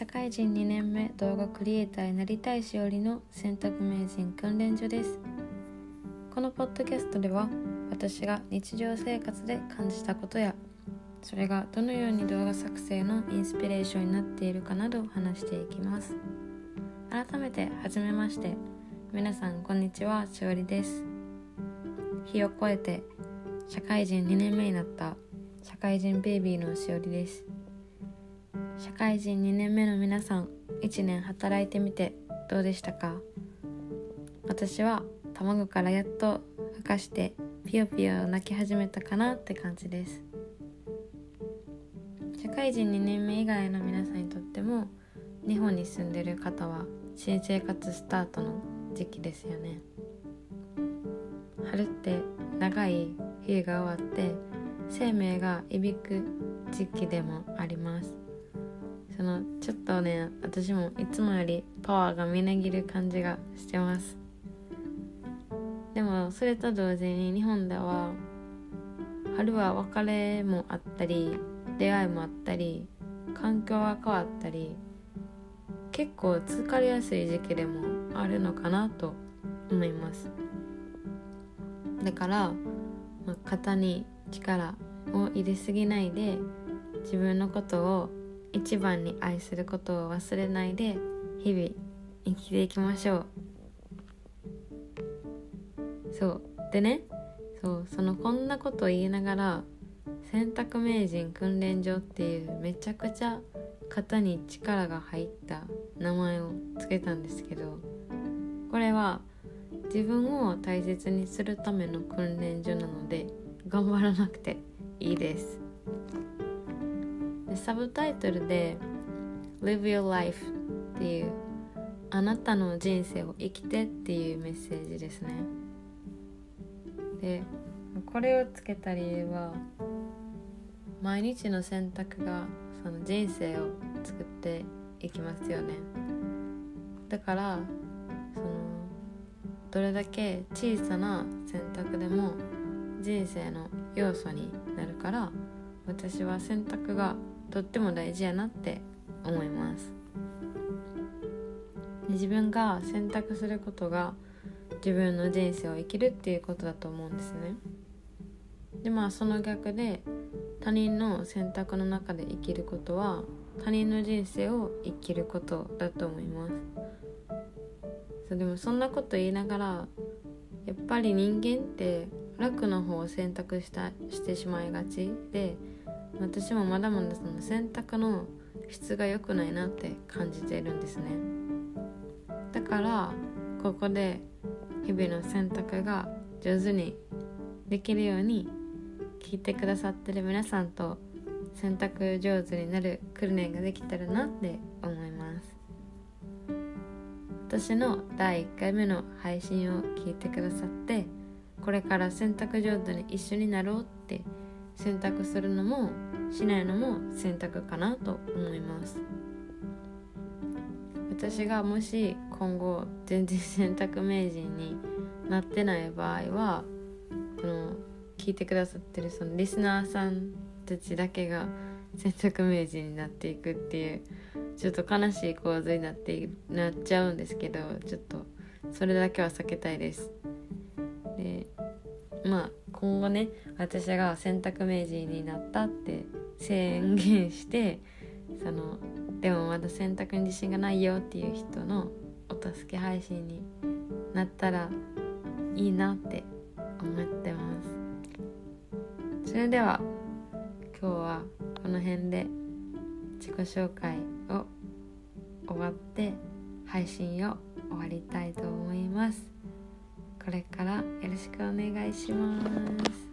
社会人2年目動画クリエイターになりたいしおりの選択名人訓練所です。このポッドキャストでは私が日常生活で感じたことやそれがどのように動画作成のインスピレーションになっているかなど話していきます。改めてはじめまして皆さんこんにちはしおりです。日を超えて社会人2年目になった社会人ベイビーのしおりです。社会人2年目の皆さん1年働いてみてどうでしたか？私は卵からやっと孵化してピヨピヨ泣き始めたかなって感じです。社会人2年目以外の皆さんにとっても日本に住んでる方は新生活スタートの時期ですよね。春って長い冬が終わって生命がいびく時期でもあります。そのちょっとね私もいつもよりパワーがみなぎる感じがしてます。でもそれと同時に日本では春は別れもあったり出会いもあったり環境が変わったり結構疲れやすい時期でもあるのかなと思います。だから、まあ、肩に力を入れすぎないで自分のことを一番に愛することを忘れないで日々生きていきましょう。そう。でねそうそのこんなことを言いながら洗濯名人訓練所っていうめちゃくちゃ型に力が入った名前を付けたんですけどこれは自分を大切にするための訓練所なので頑張らなくていいです。でサブタイトルで「Live Your Life」っていうあなたの人生を生きてっていうメッセージですね。でこれをつけた理由は毎日の選択がその人生を作っていきますよね。だからそのどれだけ小さな選択でも人生の要素になるから私は選択がとっても大事やなって思います。自分が選択することが自分の人生を生きるっていうことだと思うんですね。でまあその逆で他人の選択の中で生きることは他人の人生を生きることだと思います。そうでもそんなこと言いながらやっぱり人間って楽の方を選択したしてしまいがちで私もまだまだその選択の質が良くないなって感じているんですね。だからここで日々の選択が上手にできるように聞いてくださってる皆さんと選択上手になる訓練ができたらなって思います。私の第1回目の配信を聞いてくださってこれから選択上手に一緒になろうって選択するのもしないのも選択かなと思います。私がもし今後全然選択名人になってない場合はこの聞いてくださってるそのリスナーさんたちだけが選択名人になっていくっていうちょっと悲しい構図になってなっちゃうんですけどちょっとそれだけは避けたいです。でまあ今後ね私が選択名人になったって宣言してそのでもまだ選択に自信がないよっていう人のお助け配信になったらいいなって思ってます。それでは今日はこの辺で自己紹介を終わって配信を終わりたいと思います。これからよろしくお願いします。